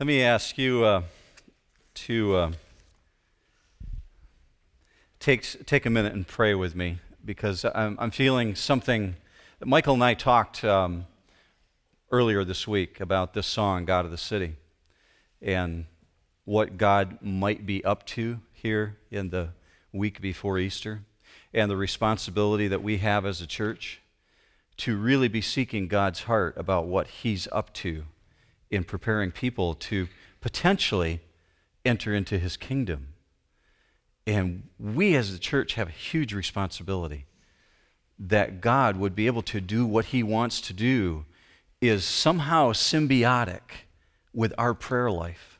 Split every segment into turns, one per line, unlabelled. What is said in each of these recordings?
Let me ask you uh, to uh, take, take a minute and pray with me because I'm, I'm feeling something. Michael and I talked um, earlier this week about this song, God of the City, and what God might be up to here in the week before Easter, and the responsibility that we have as a church to really be seeking God's heart about what He's up to in preparing people to potentially enter into His kingdom. And we as the church have a huge responsibility that God would be able to do what He wants to do is somehow symbiotic with our prayer life.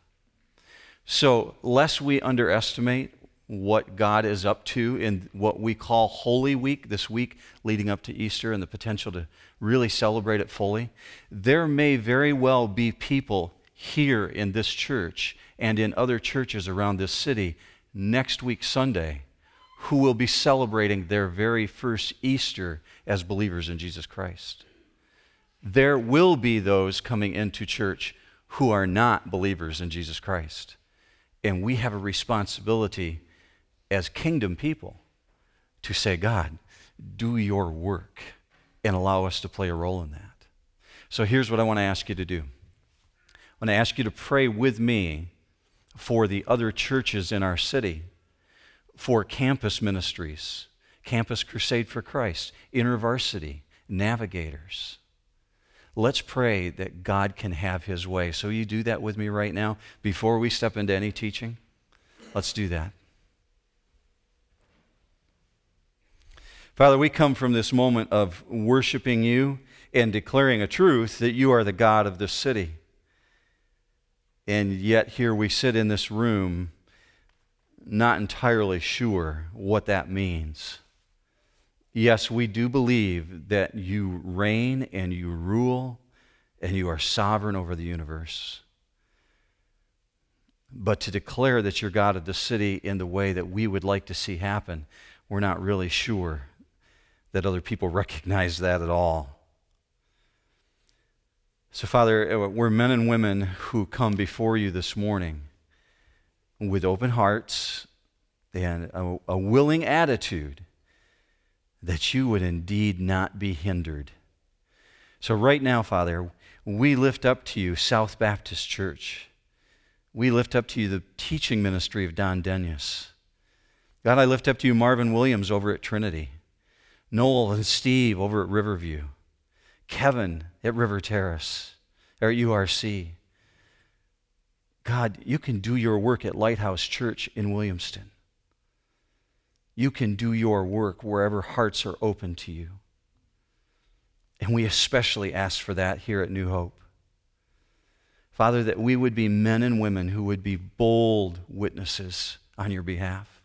So, lest we underestimate what God is up to in what we call Holy Week, this week leading up to Easter, and the potential to really celebrate it fully, there may very well be people here in this church and in other churches around this city next week, Sunday, who will be celebrating their very first Easter as believers in Jesus Christ. There will be those coming into church who are not believers in Jesus Christ. And we have a responsibility as kingdom people to say, God, do your work and allow us to play a role in that. So here's what I want to ask you to do I want to ask you to pray with me for the other churches in our city, for campus ministries, Campus Crusade for Christ, InterVarsity, Navigators. Let's pray that God can have his way. So, you do that with me right now before we step into any teaching? Let's do that. Father, we come from this moment of worshiping you and declaring a truth that you are the God of this city. And yet, here we sit in this room not entirely sure what that means. Yes, we do believe that you reign and you rule and you are sovereign over the universe. But to declare that you're God of the city in the way that we would like to see happen, we're not really sure that other people recognize that at all. So, Father, uh, we're men and women who come before you this morning with open hearts and a, a willing attitude that you would indeed not be hindered. So, right now, Father, we lift up to you South Baptist Church. We lift up to you the teaching ministry of Don Denius. God, I lift up to you Marvin Williams over at Trinity. Noel and Steve over at Riverview, Kevin at River Terrace, or at URC. God, you can do your work at Lighthouse Church in Williamston. You can do your work wherever hearts are open to you. And we especially ask for that here at New Hope. Father, that we would be men and women who would be bold witnesses on your behalf.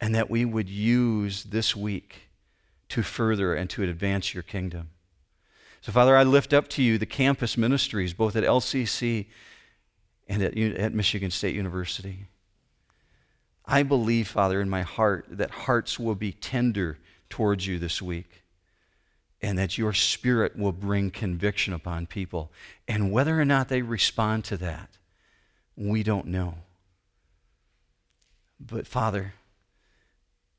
And that we would use this week to further and to advance your kingdom. So, Father, I lift up to you the campus ministries, both at LCC and at, at Michigan State University. I believe, Father, in my heart that hearts will be tender towards you this week and that your spirit will bring conviction upon people. And whether or not they respond to that, we don't know. But, Father,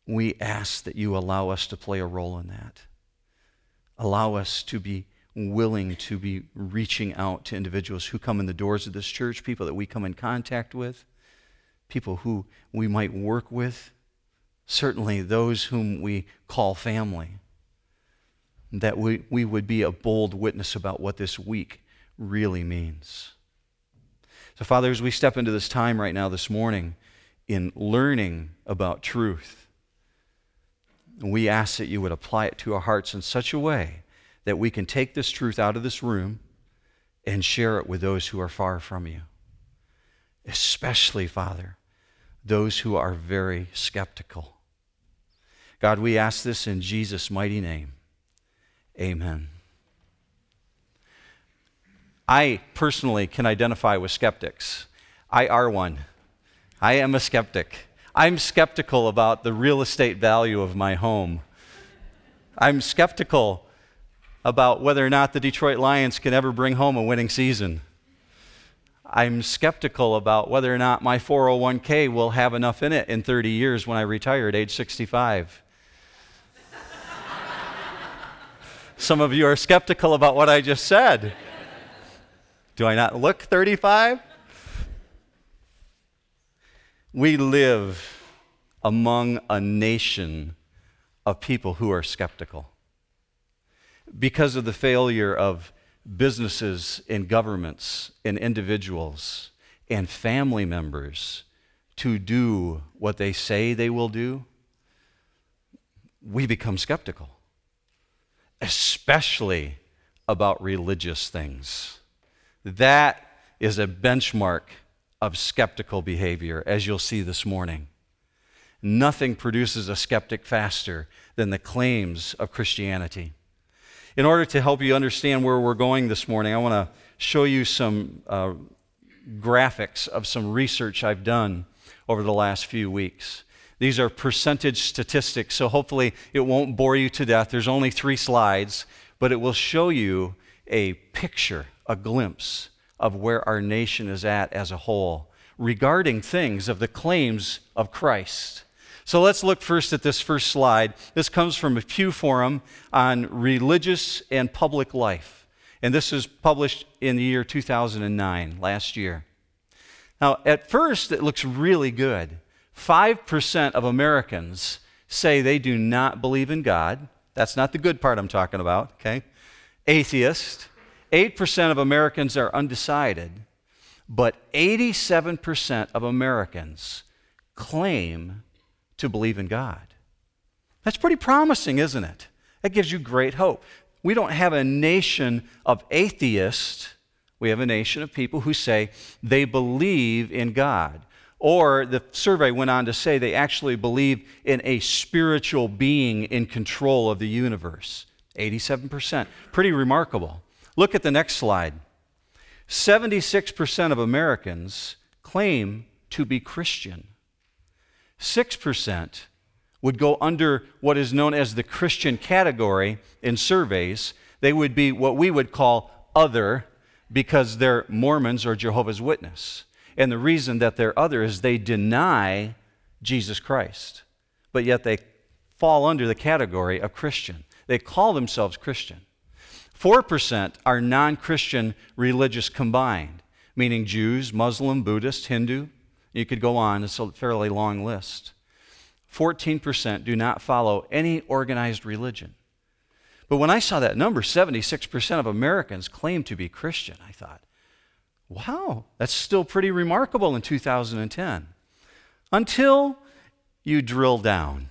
we ask that you allow us to play a role in that. Allow us to be willing to be reaching out to individuals who come in the doors of this church, people that we come in contact with, people who we might work with, certainly those whom we call family. That we, we would be a bold witness about what this week really means. So, Father, as we step into this time right now, this morning, in learning about truth, we ask that you would apply it to our hearts in such a way that we can take this truth out of this room and share it with those who are far from you. Especially, Father, those who are very skeptical. God, we ask this in Jesus' mighty name. Amen. I personally can identify with skeptics. I are one. I am a skeptic. I'm skeptical about the real estate value of my home. I'm skeptical about whether or not the Detroit Lions can ever bring home a winning season. I'm skeptical about whether or not my 401k will have enough in it in 30 years when I retire at age 65. Some of you are skeptical about what I just said. Do I not look 35? We live among a nation of people who are skeptical because of the failure of businesses and governments and individuals and family members to do what they say they will do, we become skeptical, especially about religious things. That is a benchmark of skeptical behavior, as you'll see this morning. Nothing produces a skeptic faster than the claims of Christianity. In order to help you understand where we're going this morning, I want to show you some uh, graphics of some research I've done over the last few weeks. These are percentage statistics, so hopefully it won't bore you to death. There's only three slides, but it will show you a picture, a glimpse of where our nation is at as a whole regarding things of the claims of Christ. So let's look first at this first slide. This comes from a Pew Forum on religious and public life. And this was published in the year 2009, last year. Now, at first, it looks really good. 5% of Americans say they do not believe in God. That's not the good part I'm talking about, okay? Atheist. 8% of Americans are undecided. But 87% of Americans claim to believe in God. That's pretty promising, isn't it? That gives you great hope. We don't have a nation of atheists. We have a nation of people who say they believe in God. Or the survey went on to say they actually believe in a spiritual being in control of the universe. 87%. Pretty remarkable. Look at the next slide. 76% of Americans claim to be Christian. 6% would go under what is known as the Christian category in surveys. They would be what we would call other because they're Mormons or Jehovah's Witness. And the reason that they're other is they deny Jesus Christ, but yet they fall under the category of Christian. They call themselves Christian. 4% are non Christian religious combined, meaning Jews, Muslim, Buddhist, Hindu, you could go on, it's a fairly long list. 14% do not follow any organized religion. But when I saw that number, 76% of Americans claim to be Christian, I thought, wow, that's still pretty remarkable in 2010. Until you drill down.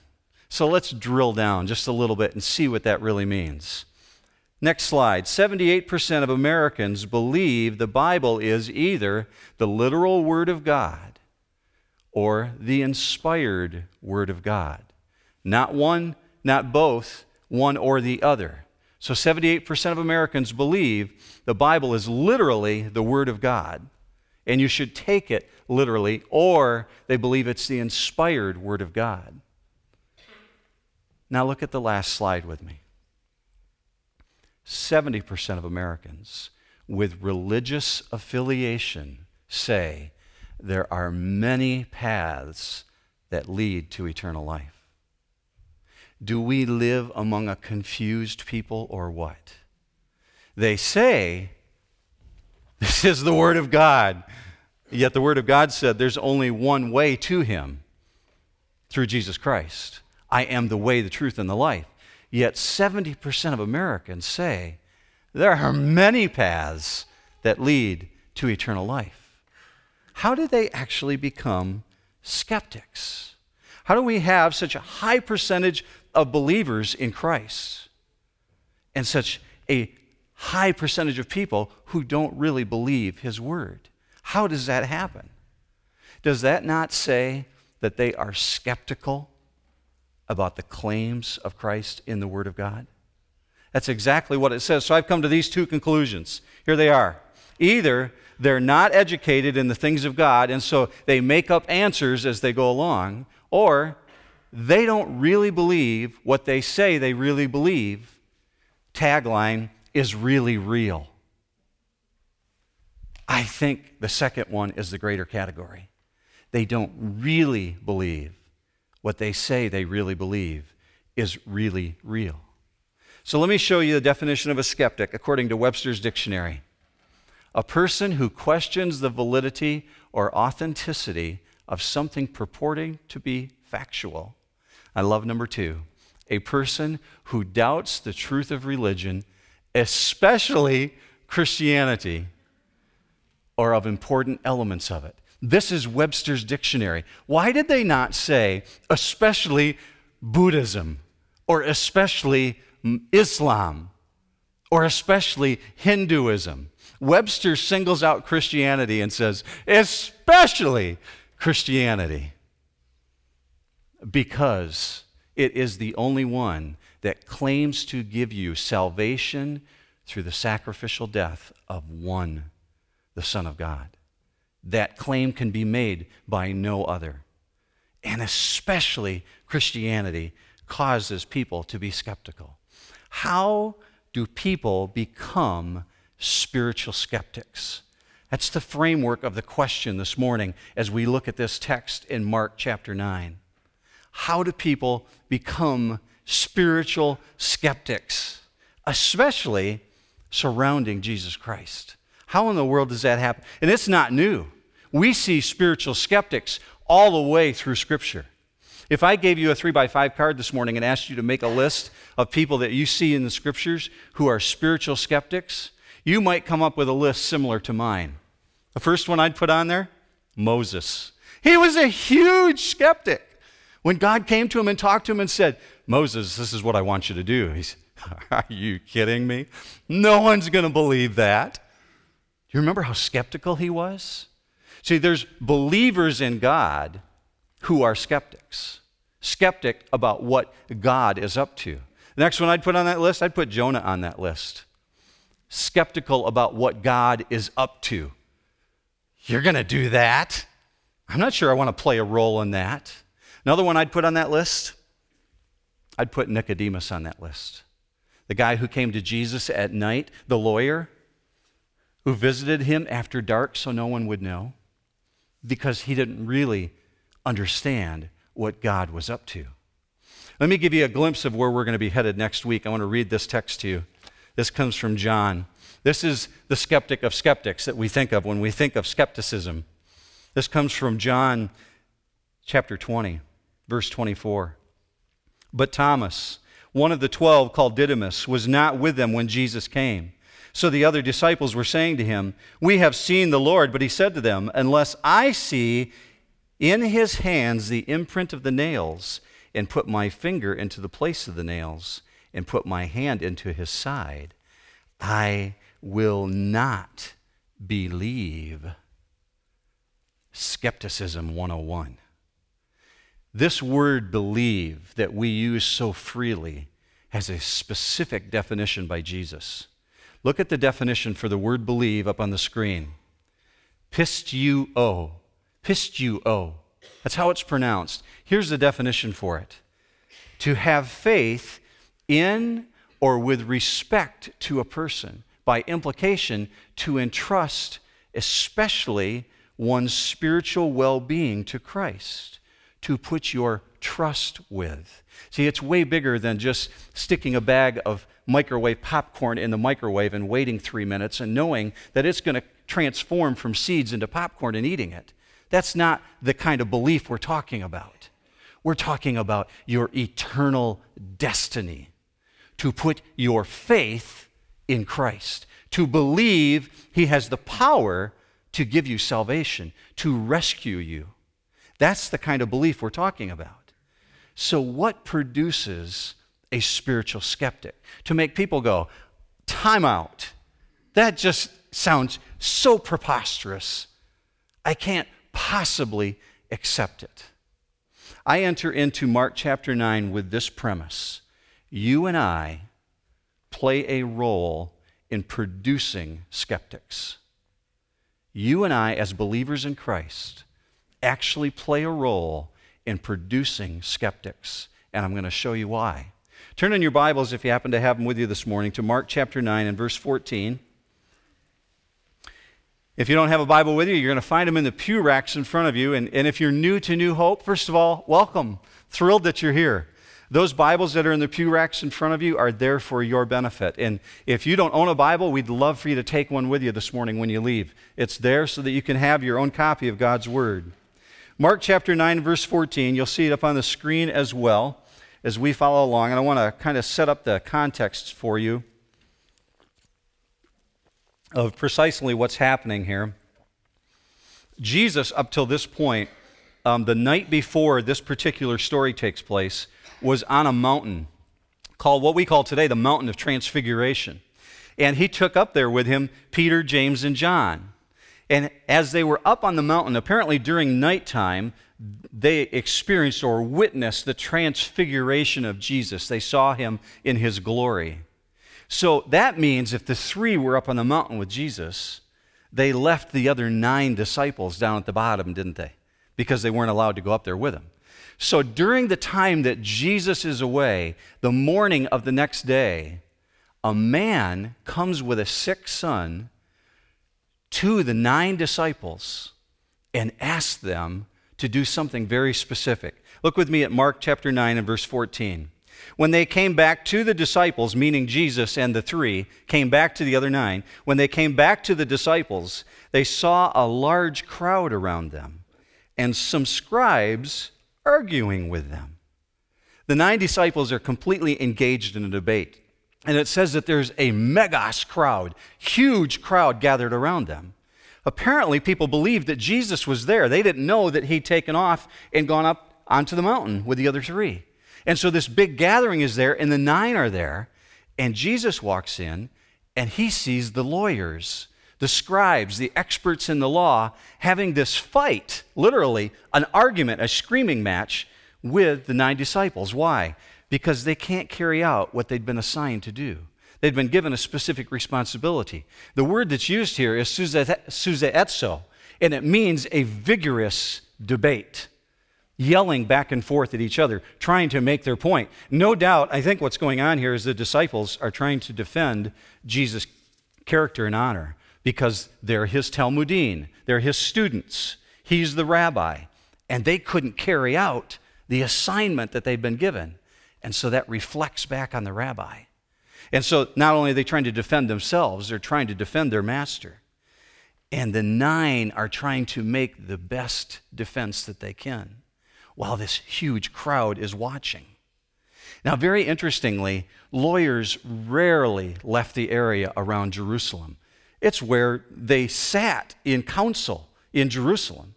So let's drill down just a little bit and see what that really means. Next slide. 78% of Americans believe the Bible is either the literal Word of God or the inspired Word of God. Not one, not both, one or the other. So 78% of Americans believe the Bible is literally the Word of God, and you should take it literally, or they believe it's the inspired Word of God. Now look at the last slide with me. 70% of Americans with religious affiliation say there are many paths that lead to eternal life. Do we live among a confused people or what? They say, This is the Word of God. Yet the Word of God said there's only one way to Him through Jesus Christ. I am the way, the truth, and the life. Yet 70% of Americans say there are many paths that lead to eternal life how do they actually become skeptics? How do we have such a high percentage of believers in Christ and such a high percentage of people who don't really believe his word? How does that happen? Does that not say that they are skeptical about the claims of Christ in the Word of God? That's exactly what it says. So I've come to these two conclusions. Here they are. Either they're not educated in the things of God, and so they make up answers as they go along, or they don't really believe what they say they really believe. Tagline is really real. I think the second one is the greater category. They don't really believe what they say they really believe is really real. So let me show you the definition of a skeptic according to Webster's dictionary. A person who questions the validity or authenticity of something purporting to be factual. I love number two. A person who doubts the truth of religion, especially Christianity, or of important elements of it. This is Webster's dictionary. Why did they not say, especially Buddhism, or especially Islam, or especially Hinduism? Webster singles out Christianity and says, especially Christianity, because it is the only one that claims to give you salvation through the sacrificial death of one, the Son of God. That claim can be made by no other. And especially Christianity causes people to be skeptical. How do people become spiritual skeptics? That's the framework of the question this morning as we look at this text in Mark chapter 9. How do people become spiritual skeptics, especially surrounding Jesus Christ? How in the world does that happen? And it's not new. We see spiritual skeptics all the way through Scripture. If I gave you a three by five card this morning and asked you to make a list of people that you see in the Scriptures who are spiritual skeptics, you might come up with a list similar to mine. The first one I'd put on there Moses. He was a huge skeptic. When God came to him and talked to him and said, Moses, this is what I want you to do, he said, Are you kidding me? No one's going to believe that. Do you remember how skeptical he was? See, there's believers in God who are skeptics, skeptic about what God is up to. The next one I'd put on that list, I'd put Jonah on that list skeptical about what God is up to. You're going to do that? I'm not sure I want to play a role in that. Another one I'd put on that list, I'd put Nicodemus on that list. The guy who came to Jesus at night, the lawyer who visited him after dark so no one would know because he didn't really understand what God was up to. Let me give you a glimpse of where we're going to be headed next week. I want to read this text to you. This comes from John. This is the skeptic of skeptics that we think of when we think of skepticism. This comes from John chapter 20, verse 24. But Thomas, one of the twelve called Didymus, was not with them when Jesus came. So the other disciples were saying to him, We have seen the Lord. But he said to them, Unless I see in his hands the imprint of the nails, and put my finger into the place of the nails, and put my hand into his side, I will not believe. Skepticism 101. This word believe that we use so freely has a specific definition by Jesus. Look at the definition for the word believe up on the screen. Pisteuo. Pisteuo. That's how it's pronounced. Here's the definition for it to have faith in or with respect to a person. By implication, to entrust especially one's spiritual well being to Christ, to put your trust with. See, it's way bigger than just sticking a bag of microwave popcorn in the microwave and waiting three minutes and knowing that it's going to transform from seeds into popcorn and eating it. That's not the kind of belief we're talking about. We're talking about your eternal destiny to put your faith in Christ, to believe He has the power to give you salvation, to rescue you. That's the kind of belief we're talking about. So, what produces a spiritual skeptic? To make people go, time out. That just sounds so preposterous. I can't possibly accept it. I enter into Mark chapter 9 with this premise you and I play a role in producing skeptics. You and I, as believers in Christ, actually play a role in producing skeptics. And I'm going to show you why. Turn in your Bibles, if you happen to have them with you this morning, to Mark chapter 9 and verse 14. If you don't have a Bible with you, you're going to find them in the pew racks in front of you. And, and if you're new to New Hope, first of all, welcome. Thrilled that you're here. Those Bibles that are in the pew racks in front of you are there for your benefit. And if you don't own a Bible, we'd love for you to take one with you this morning when you leave. It's there so that you can have your own copy of God's Word. Mark chapter 9, verse 14, you'll see it up on the screen as well as we follow along. And I want to kind of set up the context for you of precisely what's happening here. Jesus, up till this point, um, the night before this particular story takes place, was on a mountain called what we call today the Mountain of Transfiguration. And he took up there with him Peter, James, and John. And as they were up on the mountain, apparently during nighttime, they experienced or witnessed the transfiguration of Jesus. They saw him in his glory. So that means if the three were up on the mountain with Jesus, they left the other nine disciples down at the bottom, didn't they? Because they weren't allowed to go up there with him. So during the time that Jesus is away, the morning of the next day, a man comes with a sick son to the nine disciples and asked them to do something very specific. Look with me at Mark chapter 9 and verse 14. When they came back to the disciples, meaning Jesus and the three, came back to the other nine, when they came back to the disciples, they saw a large crowd around them and some scribes arguing with them. The nine disciples are completely engaged in a debate. And it says that there's a megas crowd, huge crowd gathered around them. Apparently, people believed that Jesus was there. They didn't know that he'd taken off and gone up onto the mountain with the other three. And so this big gathering is there, and the nine are there. And Jesus walks in, and he sees the lawyers, the scribes, the experts in the law, having this fight, literally, an argument, a screaming match with the nine disciples. Why? Because they can't carry out what they'd been assigned to do. They'd been given a specific responsibility. The word that's used here is sousaetzo, and it means a vigorous debate yelling back and forth at each other, trying to make their point. No doubt, I think what's going on here is the disciples are trying to defend Jesus' character and honor because they're his Talmidim, they're his students, he's the rabbi, and they couldn't carry out the assignment that they've been given. And so that reflects back on the rabbi. And so not only are they trying to defend themselves, they're trying to defend their master. And the nine are trying to make the best defense that they can while this huge crowd is watching. Now, very interestingly, lawyers rarely left the area around Jerusalem. It's where they sat in council in Jerusalem.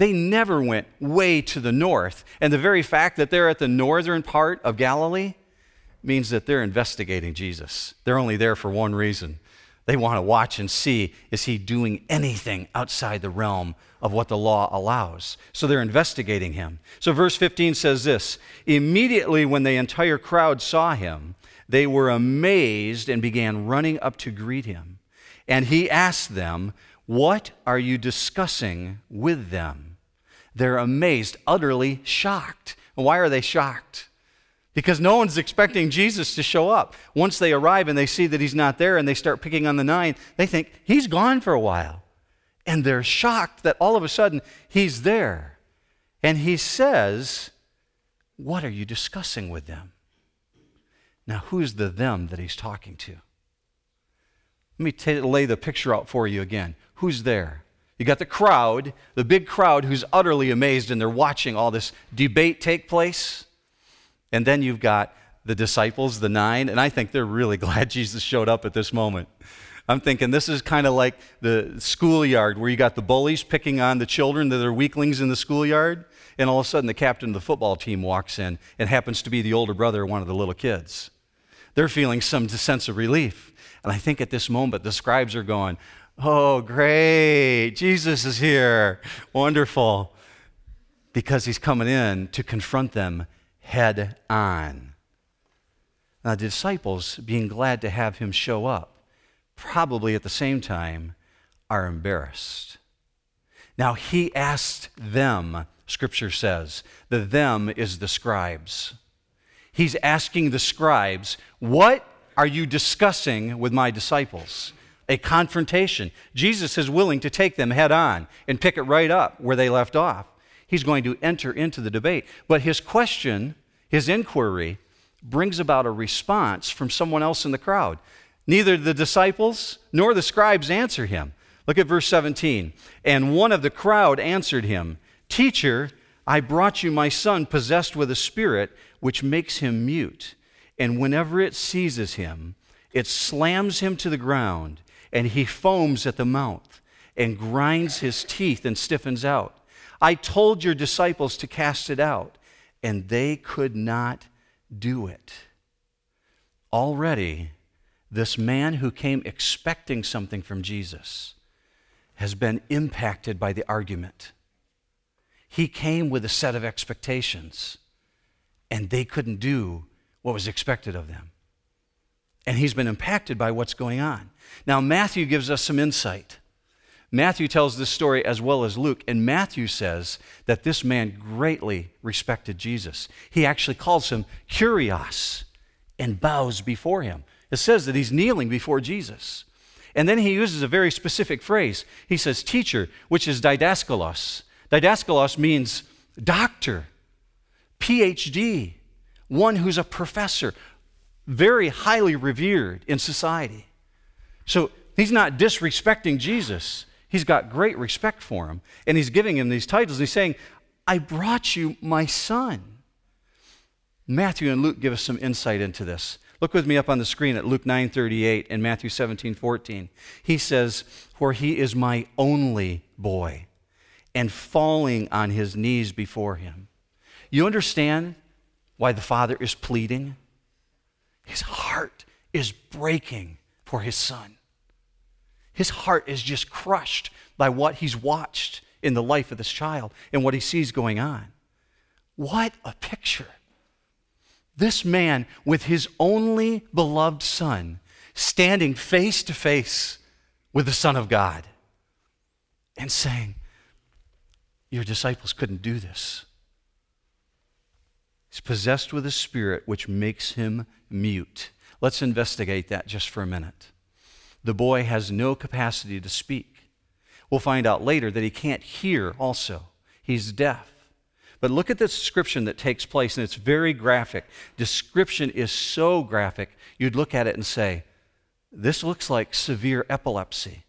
They never went way to the north. And the very fact that they're at the northern part of Galilee means that they're investigating Jesus. They're only there for one reason they want to watch and see is he doing anything outside the realm of what the law allows? So they're investigating him. So verse 15 says this Immediately when the entire crowd saw him, they were amazed and began running up to greet him. And he asked them, What are you discussing with them? They're amazed, utterly shocked. Why are they shocked? because no one's expecting Jesus to show up. Once they arrive and they see that he's not there and they start picking on the nine, they think he's gone for a while. And they're shocked that all of a sudden he's there. And he says, What are you discussing with them? Now, who's the them that he's talking to? Let me t- lay the picture out for you again. Who's there? You got the crowd, the big crowd who's utterly amazed and they're watching all this debate take place. And then you've got the disciples, the nine, and I think they're really glad Jesus showed up at this moment. I'm thinking this is kind of like the schoolyard where you got the bullies picking on the children that are weaklings in the schoolyard, and all of a sudden the captain of the football team walks in and happens to be the older brother of one of the little kids. They're feeling some sense of relief. And I think at this moment the scribes are going, Oh, great, Jesus is here. Wonderful. Because he's coming in to confront them head on. Now, the disciples, being glad to have him show up, probably at the same time are embarrassed. Now, he asked them, Scripture says, the them is the scribes. He's asking the scribes, What are you discussing with my disciples? A confrontation. Jesus is willing to take them head on and pick it right up where they left off. He's going to enter into the debate. But his question, his inquiry, brings about a response from someone else in the crowd. Neither the disciples nor the scribes answer him. Look at verse 17. And one of the crowd answered him, Teacher, I brought you my son possessed with a spirit which makes him mute. And whenever it seizes him, it slams him to the ground, and he foams at the mouth and grinds his teeth and stiffens out. I told your disciples to cast it out, and they could not do it. Already, this man who came expecting something from Jesus has been impacted by the argument. He came with a set of expectations, and they couldn't do what was expected of them. And he's been impacted by what's going on. Now, Matthew gives us some insight. Matthew tells this story as well as Luke, and Matthew says that this man greatly respected Jesus. He actually calls him Kurios and bows before him. It says that he's kneeling before Jesus. And then he uses a very specific phrase. He says, teacher, which is didaskalos. Didaskalos means doctor, PhD, one who's a professor, very highly revered in society. So he's not disrespecting Jesus. He's got great respect for him. And he's giving him these titles. He's saying, I brought you my son. Matthew and Luke give us some insight into this. Look with me up on the screen at Luke 9:38 and Matthew 17:14. He says, "For he is my only boy," and falling on his knees before him. You understand why the father is pleading? His heart is breaking for his son. His heart is just crushed by what he's watched in the life of this child and what he sees going on. What a picture. This man, with his only beloved son, standing face to face with the Son of God and saying, Your disciples couldn't do this. He's possessed with a spirit which makes him mute. Let's investigate that just for a minute. The boy has no capacity to speak. We'll find out later that he can't hear also. He's deaf. But look at the description that takes place, and it's very graphic. Description is so graphic, you'd look at it and say, This looks like severe epilepsy.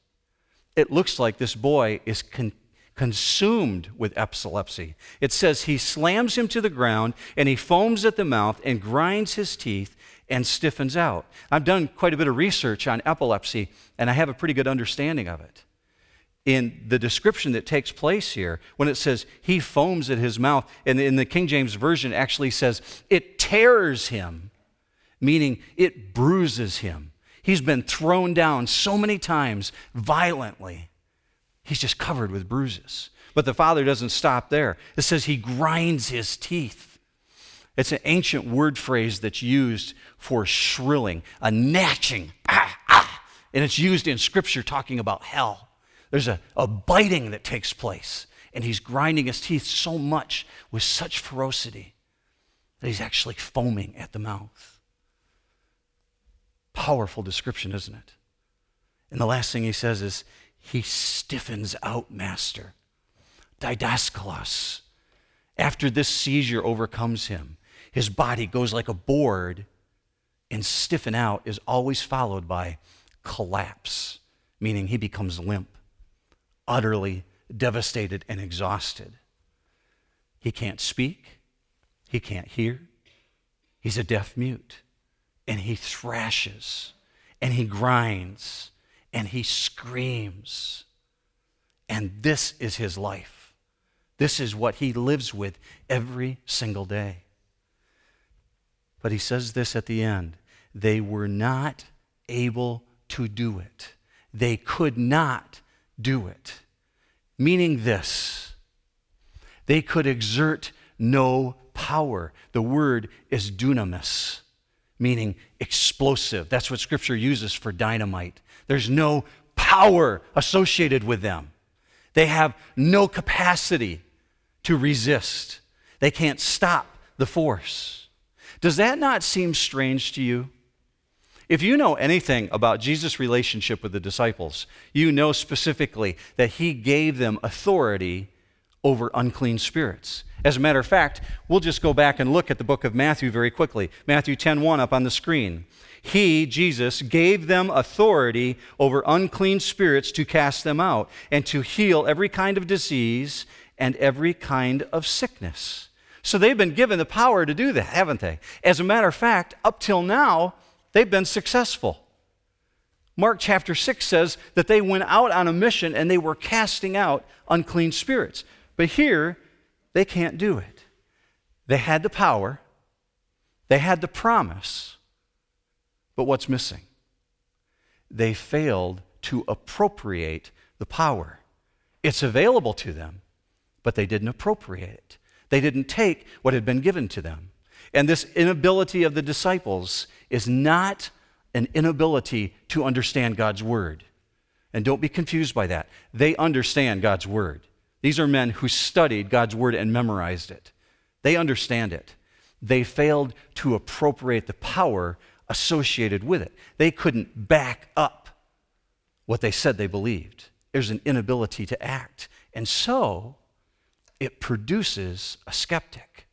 It looks like this boy is con- consumed with epilepsy. It says he slams him to the ground, and he foams at the mouth and grinds his teeth and stiffens out. I've done quite a bit of research on epilepsy, and I have a pretty good understanding of it. In the description that takes place here, when it says he foams at his mouth, and in the King James Version actually says it tears him, meaning it bruises him. He's been thrown down so many times violently, he's just covered with bruises. But the father doesn't stop there. It says he grinds his teeth. It's an ancient word phrase that's used for shrilling, a gnashing, ah, ah, and it's used in Scripture talking about hell. There's a, a biting that takes place, and he's grinding his teeth so much with such ferocity that he's actually foaming at the mouth. Powerful description, isn't it? And the last thing he says is, he stiffens out, master. Didaskalos. After this seizure overcomes him, his body goes like a board, and stiffen out is always followed by collapse, meaning he becomes limp, utterly devastated and exhausted. He can't speak, he can't hear, he's a deaf mute, and he thrashes, and he grinds, and he screams. And this is his life. This is what he lives with every single day. But he says this at the end they were not able to do it. They could not do it. Meaning this they could exert no power. The word is dunamis, meaning explosive. That's what Scripture uses for dynamite. There's no power associated with them, they have no capacity to resist, they can't stop the force. Does that not seem strange to you? If you know anything about Jesus' relationship with the disciples, you know specifically that he gave them authority over unclean spirits. As a matter of fact, we'll just go back and look at the book of Matthew very quickly. Matthew 10:1 up on the screen. He, Jesus, gave them authority over unclean spirits to cast them out and to heal every kind of disease and every kind of sickness. So they've been given the power to do that, haven't they? As a matter of fact, up till now, they've been successful. Mark chapter 6 says that they went out on a mission and they were casting out unclean spirits. But here, they can't do it. They had the power, they had the promise, but what's missing? They failed to appropriate the power. It's available to them, but they didn't appropriate it. They didn't take what had been given to them. And this inability of the disciples is not an inability to understand God's word. And don't be confused by that. They understand God's word. These are men who studied God's word and memorized it. They understand it. They failed to appropriate the power associated with it. They couldn't back up what they said they believed. There's an inability to act. And so it produces a skeptic,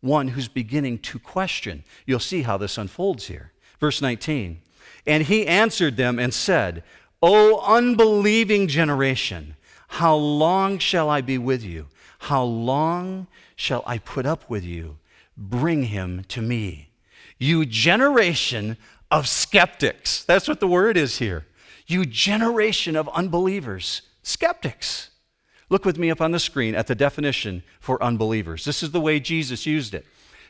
one who's beginning to question. You'll see how this unfolds here. Verse 19 And he answered them and said, O unbelieving generation, how long shall I be with you? How long shall I put up with you? Bring him to me. You generation of skeptics. That's what the word is here. You generation of unbelievers, skeptics. Look with me up on the screen at the definition for unbelievers. This is the way Jesus used it.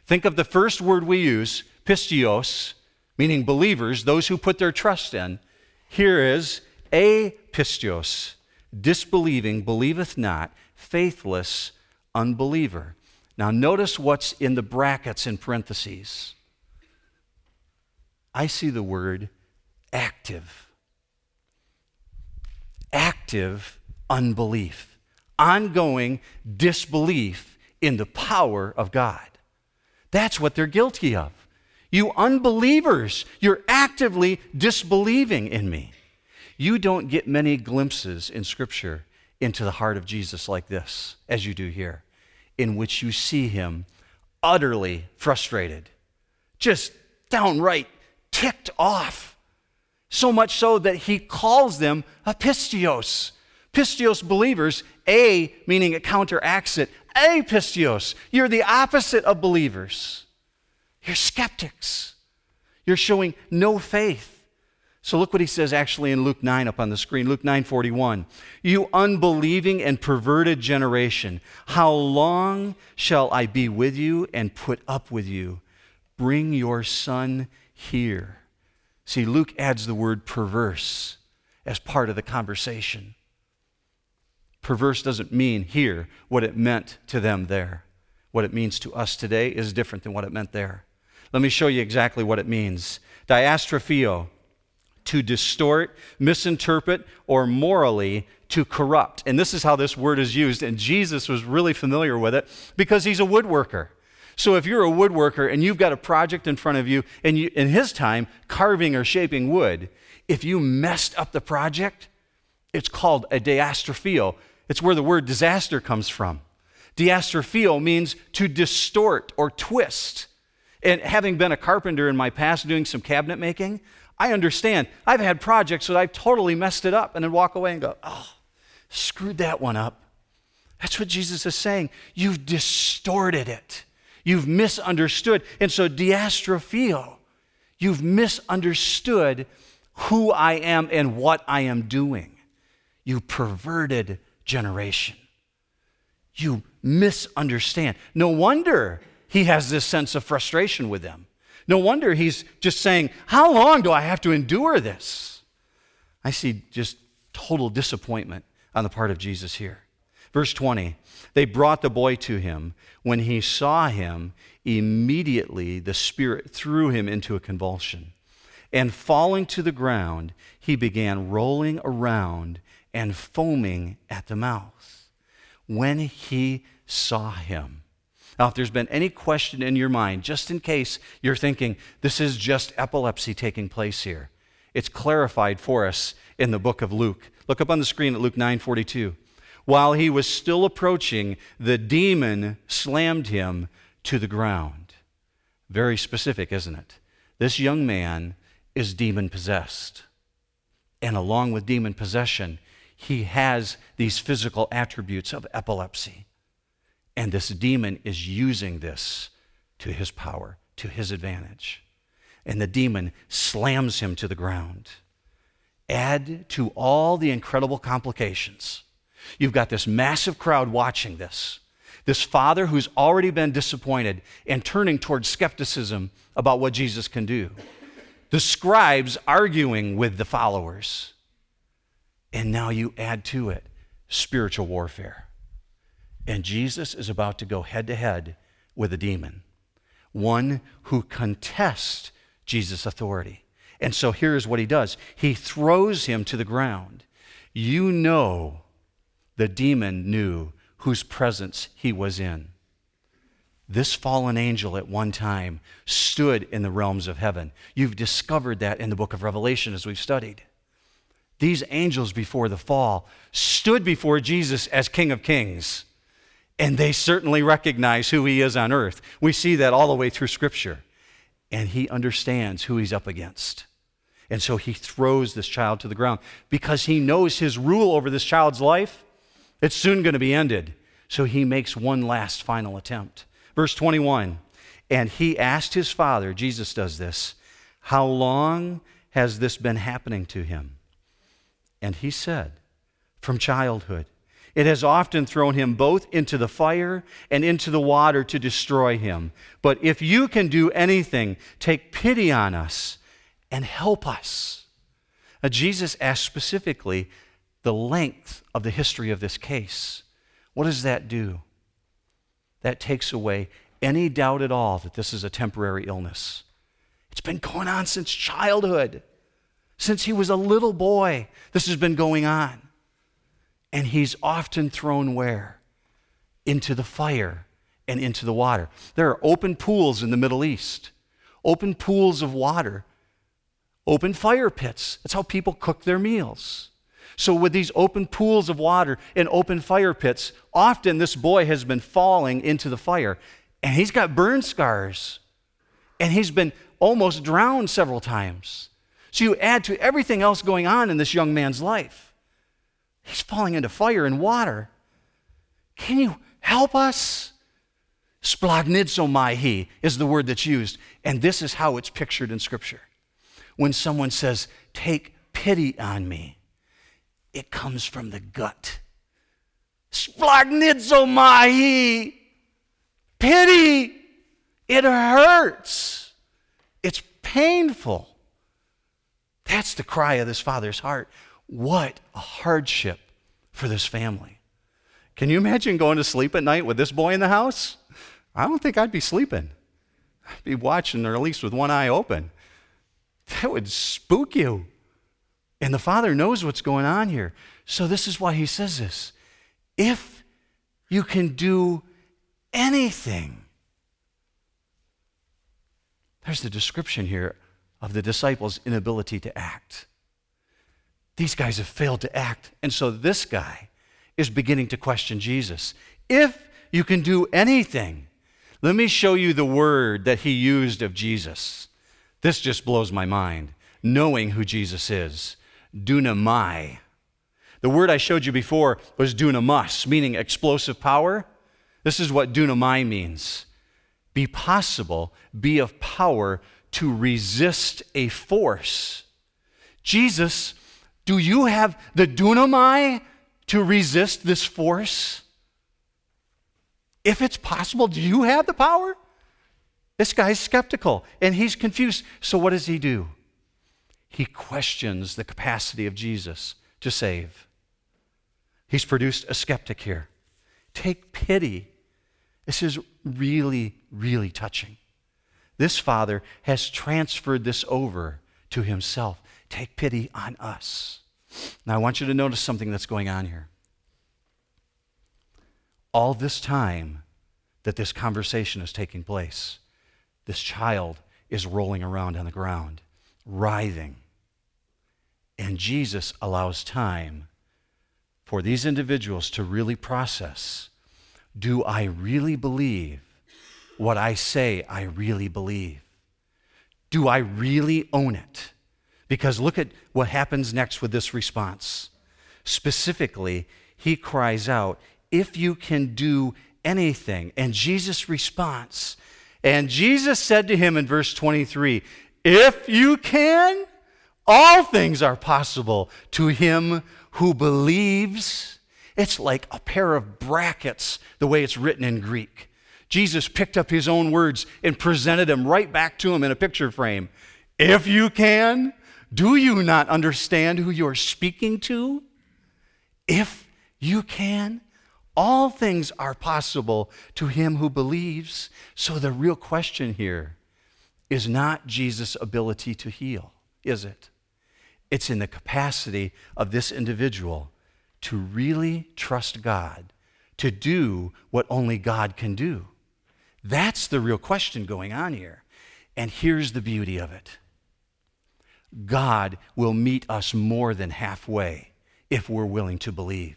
Think of the first word we use, pistios, meaning believers, those who put their trust in. Here is apistios, disbelieving, believeth not, faithless, unbeliever. Now, notice what's in the brackets in parentheses. I see the word active. Active unbelief, ongoing disbelief in the power of God. That's what they're guilty of. You unbelievers, you're actively disbelieving in me. You don't get many glimpses in Scripture into the heart of Jesus like this, as you do here, in which you see him utterly frustrated, just downright ticked off. So much so that he calls them apistios. Pistios believers, A meaning it counteracts it. Apistios, you're the opposite of believers. You're skeptics. You're showing no faith. So look what he says actually in Luke 9 up on the screen. Luke 9:41. You unbelieving and perverted generation, how long shall I be with you and put up with you? Bring your son here. See, Luke adds the word perverse as part of the conversation. Perverse doesn't mean here what it meant to them there. What it means to us today is different than what it meant there. Let me show you exactly what it means. Diastropheo to distort, misinterpret, or morally to corrupt. And this is how this word is used. And Jesus was really familiar with it because he's a woodworker. So if you're a woodworker and you've got a project in front of you, and you, in his time, carving or shaping wood, if you messed up the project, it's called a diastropheo. It's where the word disaster comes from. Diastropheo means to distort or twist. And having been a carpenter in my past doing some cabinet making, I understand. I've had projects that I've totally messed it up and then walk away and go, oh, screwed that one up. That's what Jesus is saying. You've distorted it. You've misunderstood. And so, diastropheo, you've misunderstood who I am and what I am doing. You perverted generation. You misunderstand. No wonder he has this sense of frustration with them. No wonder he's just saying, How long do I have to endure this? I see just total disappointment on the part of Jesus here. Verse 20 They brought the boy to him. When he saw him, immediately the Spirit threw him into a convulsion. And falling to the ground, he began rolling around and foaming at the mouth. When he saw him, Now, if there's been any question in your mind, just in case you're thinking this is just epilepsy taking place here, it's clarified for us in the book of Luke. Look up on the screen at Luke 9:42. While he was still approaching, the demon slammed him to the ground. Very specific, isn't it? This young man is demon possessed. And along with demon possession, he has these physical attributes of epilepsy. And this demon is using this to his power, to his advantage. And the demon slams him to the ground. Add to all the incredible complications. You've got this massive crowd watching this. This father who's already been disappointed and turning towards skepticism about what Jesus can do. The scribes arguing with the followers. And now you add to it spiritual warfare. And Jesus is about to go head to head with a demon, one who contests Jesus' authority. And so here's what he does he throws him to the ground. You know the demon knew whose presence he was in. This fallen angel at one time stood in the realms of heaven. You've discovered that in the book of Revelation as we've studied. These angels before the fall stood before Jesus as King of Kings and they certainly recognize who he is on earth. We see that all the way through Scripture. And he understands who he's up against. And so he throws this child to the ground because he knows his rule over this child's life, it's soon going to be ended. So he makes one last final attempt. Verse 21 And he asked his father, Jesus does this, How long has this been happening to him? And he said, From childhood. It has often thrown him both into the fire and into the water to destroy him. But if you can do anything, take pity on us and help us. Now, Jesus asked specifically the length of the history of this case. What does that do? That takes away any doubt at all that this is a temporary illness. It's been going on since childhood. Since he was a little boy, this has been going on. And he's often thrown where? Into the fire and into the water. There are open pools in the Middle East, open pools of water, open fire pits. That's how people cook their meals. So, with these open pools of water and open fire pits, often this boy has been falling into the fire and he's got burn scars and he's been almost drowned several times. So, you add to everything else going on in this young man's life. He's falling into fire and water. Can you help us? Splagnizomai is the word that's used, and this is how it's pictured in Scripture. When someone says, Take pity on me, it comes from the gut. Splagnizomai, pity. It hurts. It's painful. That's the cry of this father's heart. What a hardship for this family. Can you imagine going to sleep at night with this boy in the house? I don't think I'd be sleeping. I'd be watching, or at least with one eye open. That would spook you. And the father knows what's going on here. So, this is why he says this. If you can do anything, there's the description here of the disciples' inability to act. These guys have failed to act. And so this guy is beginning to question Jesus. If you can do anything, let me show you the word that he used of Jesus. This just blows my mind, knowing who Jesus is. Dunamai. The word I showed you before was dunamis, meaning explosive power. This is what dunamai means be possible, be of power to resist a force. Jesus do you have the dunamai to resist this force? If it's possible, do you have the power? This guy's skeptical and he's confused. So, what does he do? He questions the capacity of Jesus to save. He's produced a skeptic here. Take pity. This is really, really touching. This father has transferred this over to himself. Take pity on us. Now, I want you to notice something that's going on here. All this time, that this conversation is taking place. This child is rolling around on the ground, writhing. And Jesus allows time for these individuals to really process do I really believe what I say I really believe? Do I really own it? Because look at what happens next with this response. Specifically, he cries out, If you can do anything. And Jesus' response, and Jesus said to him in verse 23, If you can, all things are possible to him who believes. It's like a pair of brackets, the way it's written in Greek. Jesus picked up his own words and presented them right back to him in a picture frame. If you can, do you not understand who you're speaking to? If you can, all things are possible to him who believes. So the real question here is not Jesus' ability to heal, is it? It's in the capacity of this individual to really trust God, to do what only God can do. That's the real question going on here. And here's the beauty of it God will meet us more than halfway if we're willing to believe.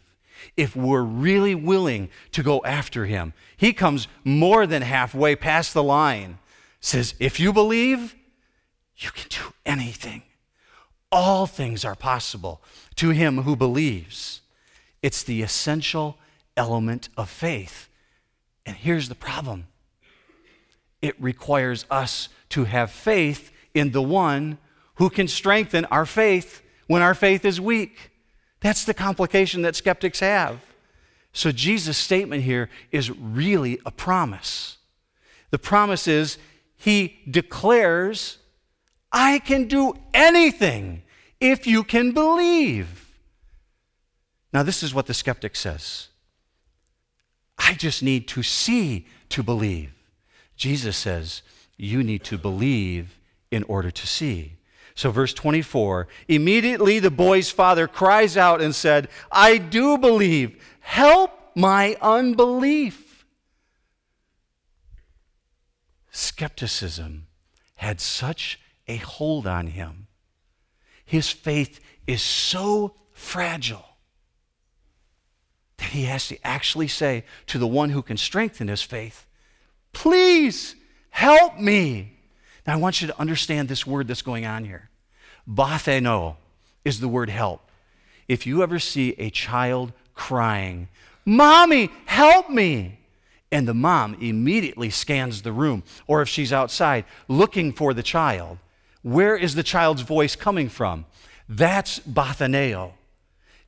If we're really willing to go after him, he comes more than halfway past the line. Says, if you believe, you can do anything. All things are possible to him who believes. It's the essential element of faith. And here's the problem it requires us to have faith in the one who can strengthen our faith when our faith is weak. That's the complication that skeptics have. So Jesus' statement here is really a promise. The promise is he declares, I can do anything if you can believe. Now, this is what the skeptic says I just need to see to believe. Jesus says, You need to believe in order to see. So, verse 24 immediately the boy's father cries out and said, I do believe. Help my unbelief. Skepticism had such a hold on him. His faith is so fragile that he has to actually say to the one who can strengthen his faith, Please help me. Now, I want you to understand this word that's going on here. Batheno is the word help. If you ever see a child crying, Mommy, help me! And the mom immediately scans the room, or if she's outside looking for the child, where is the child's voice coming from? That's Bathaneo.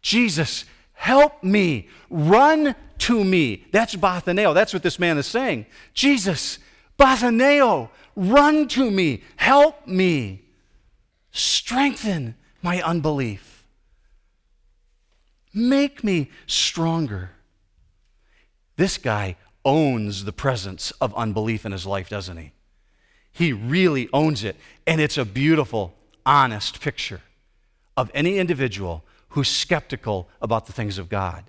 Jesus, help me, run to me. That's Bathaneo. That's what this man is saying. Jesus, Bathaneo, run to me, help me, strengthen my unbelief, make me stronger. This guy owns the presence of unbelief in his life, doesn't he? He really owns it. And it's a beautiful, honest picture of any individual who's skeptical about the things of God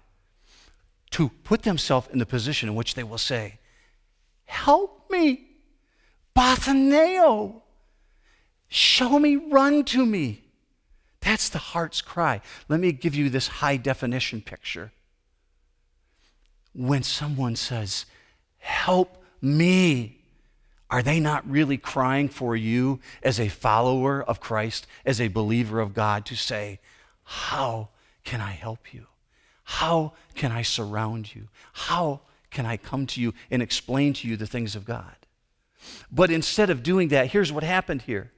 to put themselves in the position in which they will say, Help me, Bathaneo. Show me, run to me. That's the heart's cry. Let me give you this high definition picture. When someone says, Help me, are they not really crying for you as a follower of Christ, as a believer of God, to say, How can I help you? How can I surround you? How can I come to you and explain to you the things of God? But instead of doing that, here's what happened here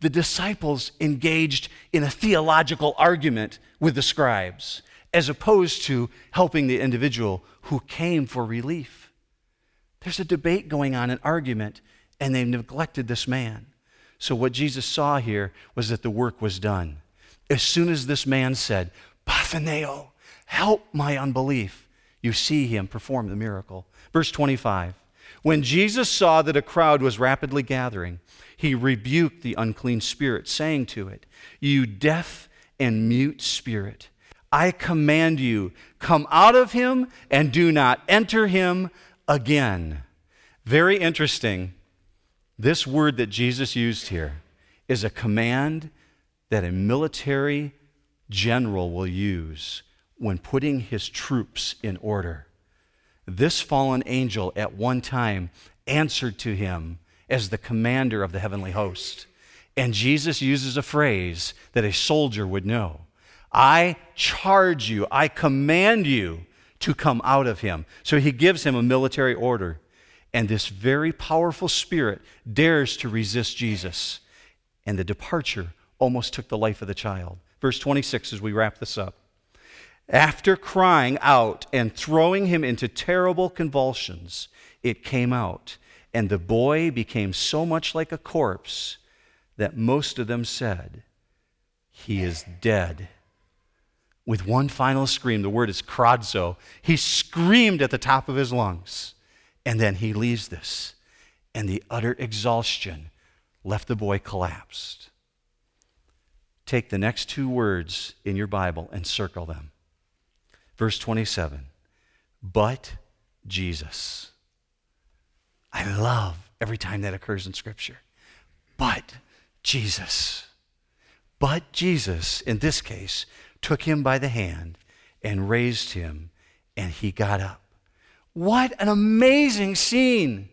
the disciples engaged in a theological argument with the scribes, as opposed to helping the individual who came for relief. There's a debate going on, an argument, and they've neglected this man. So, what Jesus saw here was that the work was done. As soon as this man said, Bathaneo, help my unbelief, you see him perform the miracle. Verse 25 When Jesus saw that a crowd was rapidly gathering, he rebuked the unclean spirit, saying to it, You deaf and mute spirit, I command you, come out of him and do not enter him again. Very interesting. This word that Jesus used here is a command that a military general will use when putting his troops in order. This fallen angel at one time answered to him as the commander of the heavenly host. And Jesus uses a phrase that a soldier would know I charge you, I command you to come out of him. So he gives him a military order. And this very powerful spirit dares to resist Jesus. And the departure almost took the life of the child. Verse 26 as we wrap this up. After crying out and throwing him into terrible convulsions, it came out, and the boy became so much like a corpse that most of them said, He is dead. With one final scream, the word is kradzo, he screamed at the top of his lungs. And then he leaves this, and the utter exhaustion left the boy collapsed. Take the next two words in your Bible and circle them. Verse 27 But Jesus. I love every time that occurs in Scripture. But Jesus. But Jesus, in this case, took him by the hand and raised him, and he got up. What an amazing scene!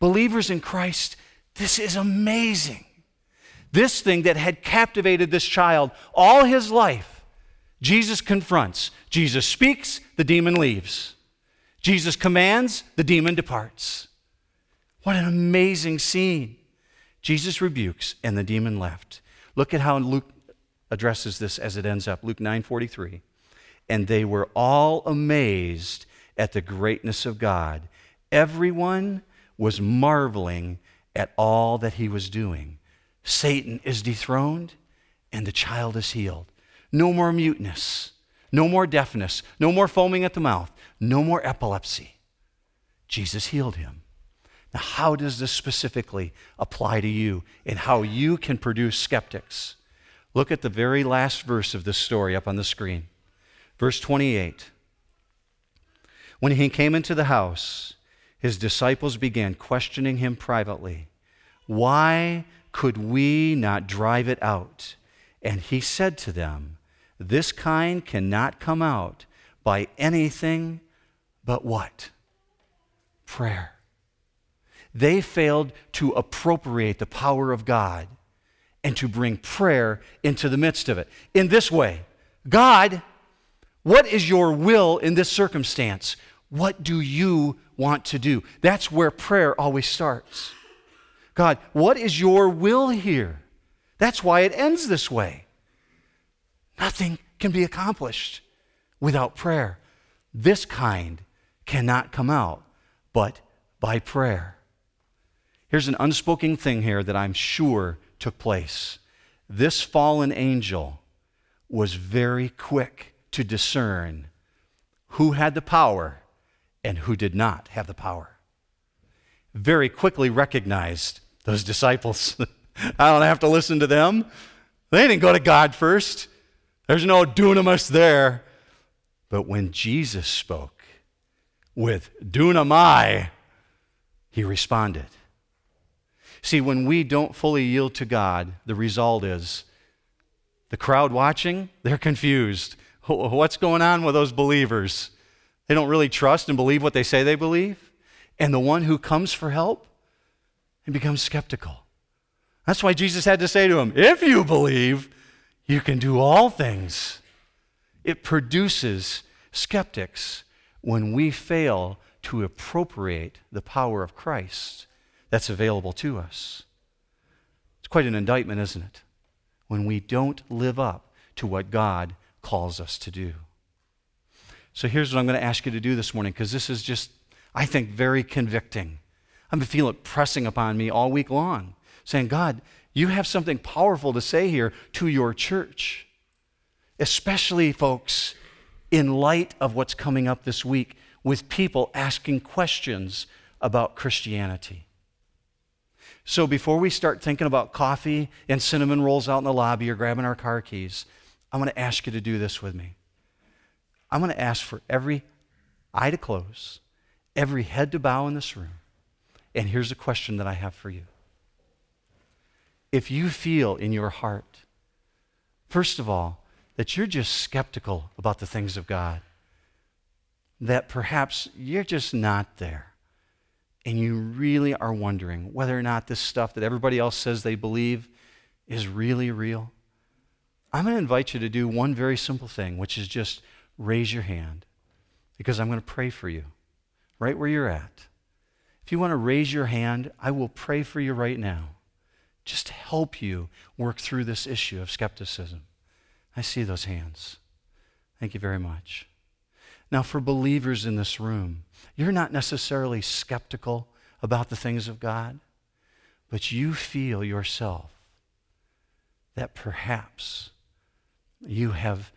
Believers in Christ, this is amazing. This thing that had captivated this child all his life, Jesus confronts. Jesus speaks, the demon leaves. Jesus commands, the demon departs. What an amazing scene. Jesus rebukes, and the demon left. Look at how Luke addresses this as it ends up. Luke 9:43. And they were all amazed at the greatness of God. Everyone was marveling at all that he was doing. Satan is dethroned and the child is healed. No more muteness, no more deafness, no more foaming at the mouth, no more epilepsy. Jesus healed him. Now, how does this specifically apply to you and how you can produce skeptics? Look at the very last verse of this story up on the screen. Verse 28. When he came into the house, his disciples began questioning him privately. Why could we not drive it out? And he said to them, This kind cannot come out by anything but what? Prayer. They failed to appropriate the power of God and to bring prayer into the midst of it. In this way, God, what is your will in this circumstance? What do you want to do? That's where prayer always starts. God, what is your will here? That's why it ends this way. Nothing can be accomplished without prayer. This kind cannot come out but by prayer. Here's an unspoken thing here that I'm sure took place. This fallen angel was very quick to discern who had the power and who did not have the power. Very quickly recognized those disciples. I don't have to listen to them. They didn't go to God first. There's no dunamis there. But when Jesus spoke with dunamai, he responded. See, when we don't fully yield to God, the result is the crowd watching, they're confused. What's going on with those believers? They don't really trust and believe what they say they believe. And the one who comes for help, he becomes skeptical. That's why Jesus had to say to him, If you believe, you can do all things. It produces skeptics when we fail to appropriate the power of Christ that's available to us. It's quite an indictment, isn't it? When we don't live up to what God calls us to do. So here's what I'm going to ask you to do this morning because this is just, I think, very convicting. I'm feeling it pressing upon me all week long, saying, God, you have something powerful to say here to your church, especially, folks, in light of what's coming up this week with people asking questions about Christianity. So before we start thinking about coffee and cinnamon rolls out in the lobby or grabbing our car keys, I'm going to ask you to do this with me. I'm going to ask for every eye to close every head to bow in this room. And here's a question that I have for you. If you feel in your heart, first of all, that you're just skeptical about the things of God, that perhaps you're just not there, and you really are wondering whether or not this stuff that everybody else says they believe is really real, I'm going to invite you to do one very simple thing, which is just raise your hand because I'm going to pray for you right where you're at. If you want to raise your hand, I will pray for you right now just help you work through this issue of skepticism. I see those hands. Thank you very much. Now, for believers in this room, you're not necessarily skeptical about the things of God, but you feel yourself that perhaps you have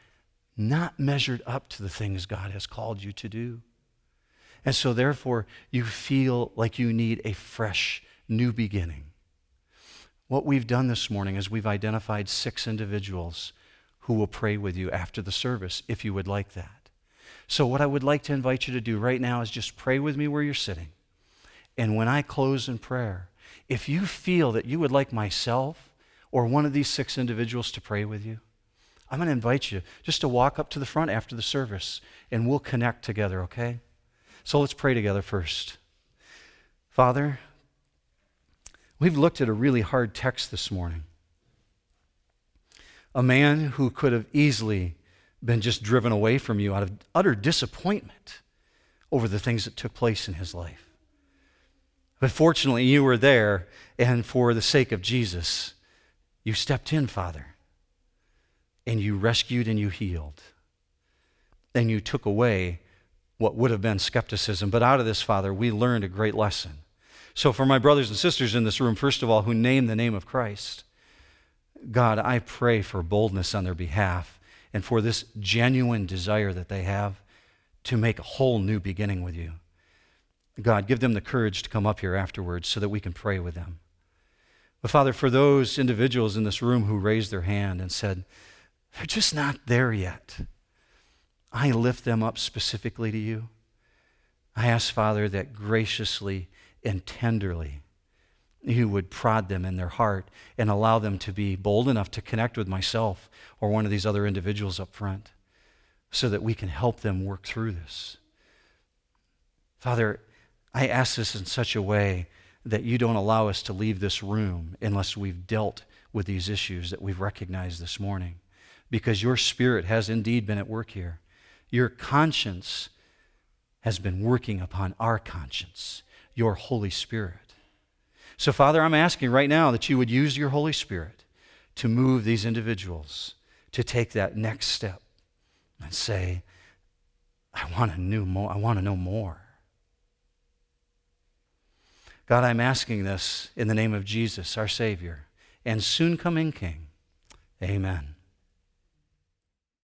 not measured up to the things God has called you to do. And so, therefore, you feel like you need a fresh, new beginning. What we've done this morning is we've identified six individuals who will pray with you after the service if you would like that. So, what I would like to invite you to do right now is just pray with me where you're sitting. And when I close in prayer, if you feel that you would like myself or one of these six individuals to pray with you, I'm going to invite you just to walk up to the front after the service and we'll connect together, okay? So let's pray together first. Father, we've looked at a really hard text this morning. A man who could have easily been just driven away from you out of utter disappointment over the things that took place in his life. But fortunately, you were there, and for the sake of Jesus, you stepped in, Father and you rescued and you healed. And you took away what would have been skepticism. But out of this, Father, we learned a great lesson. So, for my brothers and sisters in this room, first of all, who name the name of Christ, God, I pray for boldness on their behalf and for this genuine desire that they have to make a whole new beginning with you. God, give them the courage to come up here afterwards so that we can pray with them. But Father, for those individuals in this room who raised their hand and said, they're just not there yet. I lift them up specifically to you. I ask, Father, that graciously and tenderly you would prod them in their heart and allow them to be bold enough to connect with myself or one of these other individuals up front so that we can help them work through this. Father, I ask this in such a way that you don't allow us to leave this room unless we've dealt with these issues that we've recognized this morning because your spirit has indeed been at work here. Your conscience has been working upon our conscience, your Holy Spirit. So, Father, I'm asking right now that you would use your Holy Spirit to move these individuals to take that next step and say, I want to know more. I want to know more. God, I'm asking this in the name of Jesus, our Savior, and soon coming King. Amen.